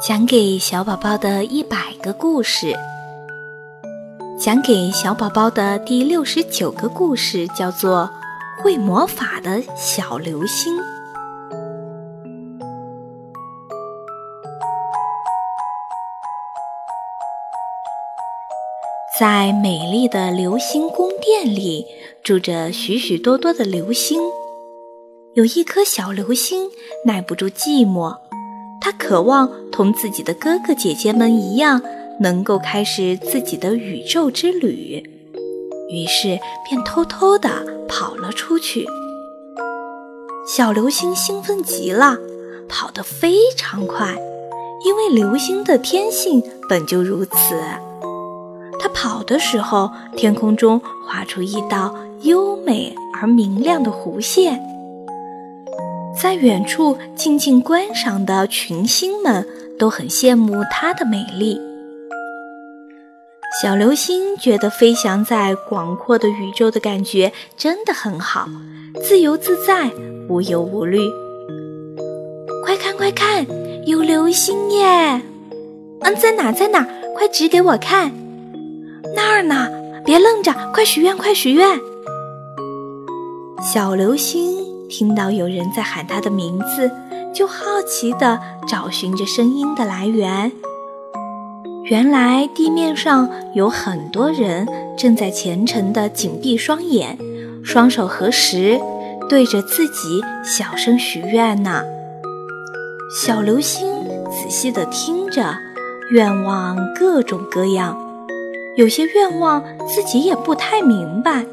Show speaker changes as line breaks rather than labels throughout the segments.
讲给小宝宝的一百个故事，讲给小宝宝的第六十九个故事叫做《会魔法的小流星》。在美丽的流星宫殿里，住着许许多多的流星。有一颗小流星耐不住寂寞，他渴望同自己的哥哥姐姐们一样，能够开始自己的宇宙之旅。于是便偷偷地跑了出去。小流星兴奋极了，跑得非常快，因为流星的天性本就如此。它跑的时候，天空中划出一道优美而明亮的弧线，在远处静静观赏的群星们都很羡慕它的美丽。小流星觉得飞翔在广阔的宇宙的感觉真的很好，自由自在，无忧无虑。快看快看，有流星耶！嗯，在哪在哪？快指给我看。那儿呢？别愣着，快许愿，快许愿！小流星听到有人在喊他的名字，就好奇地找寻着声音的来源。原来地面上有很多人正在虔诚地紧闭双眼，双手合十，对着自己小声许愿呢。小流星仔细地听着，愿望各种各样。有些愿望自己也不太明白，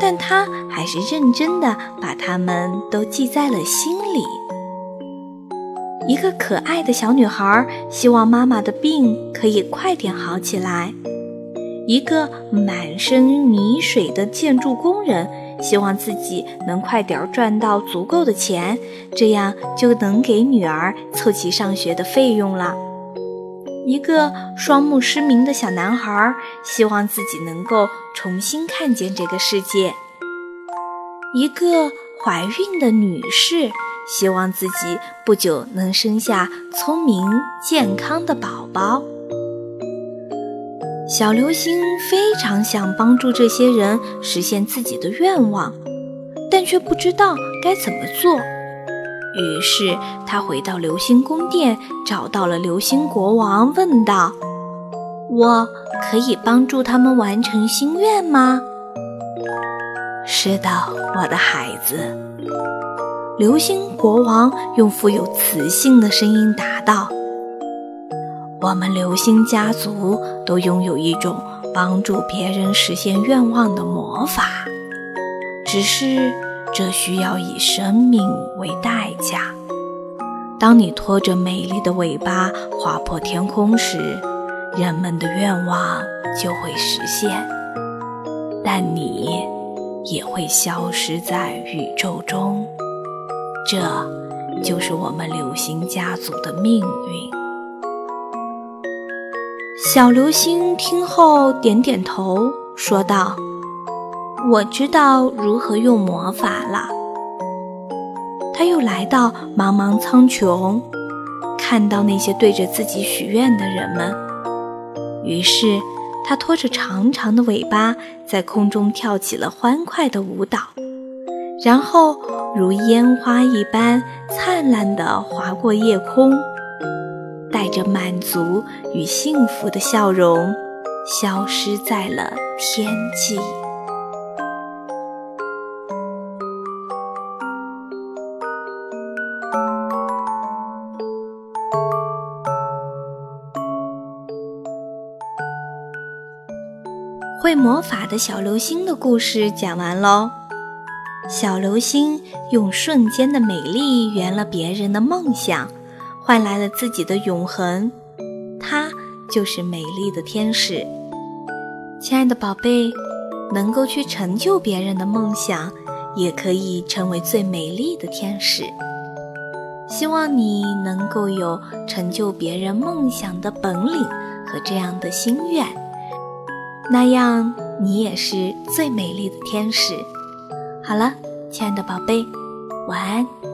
但他还是认真的把它们都记在了心里。一个可爱的小女孩希望妈妈的病可以快点好起来；一个满身泥水的建筑工人希望自己能快点赚到足够的钱，这样就能给女儿凑齐上学的费用了。一个双目失明的小男孩希望自己能够重新看见这个世界。一个怀孕的女士希望自己不久能生下聪明健康的宝宝。小流星非常想帮助这些人实现自己的愿望，但却不知道该怎么做。于是他回到流星宫殿，找到了流星国王，问道：“我可以帮助他们完成心愿吗？”“是的，我的孩子。”流星国王用富有磁性的声音答道：“我们流星家族都拥有一种帮助别人实现愿望的魔法，只是……”这需要以生命为代价。当你拖着美丽的尾巴划破天空时，人们的愿望就会实现，但你也会消失在宇宙中。这就是我们流星家族的命运。小流星听后点点头，说道。我知道如何用魔法了。他又来到茫茫苍穹，看到那些对着自己许愿的人们，于是他拖着长长的尾巴在空中跳起了欢快的舞蹈，然后如烟花一般灿烂地划过夜空，带着满足与幸福的笑容，消失在了天际。会魔法的小流星的故事讲完喽。小流星用瞬间的美丽圆了别人的梦想，换来了自己的永恒。它就是美丽的天使。亲爱的宝贝，能够去成就别人的梦想，也可以成为最美丽的天使。希望你能够有成就别人梦想的本领和这样的心愿。那样，你也是最美丽的天使。好了，亲爱的宝贝，晚安。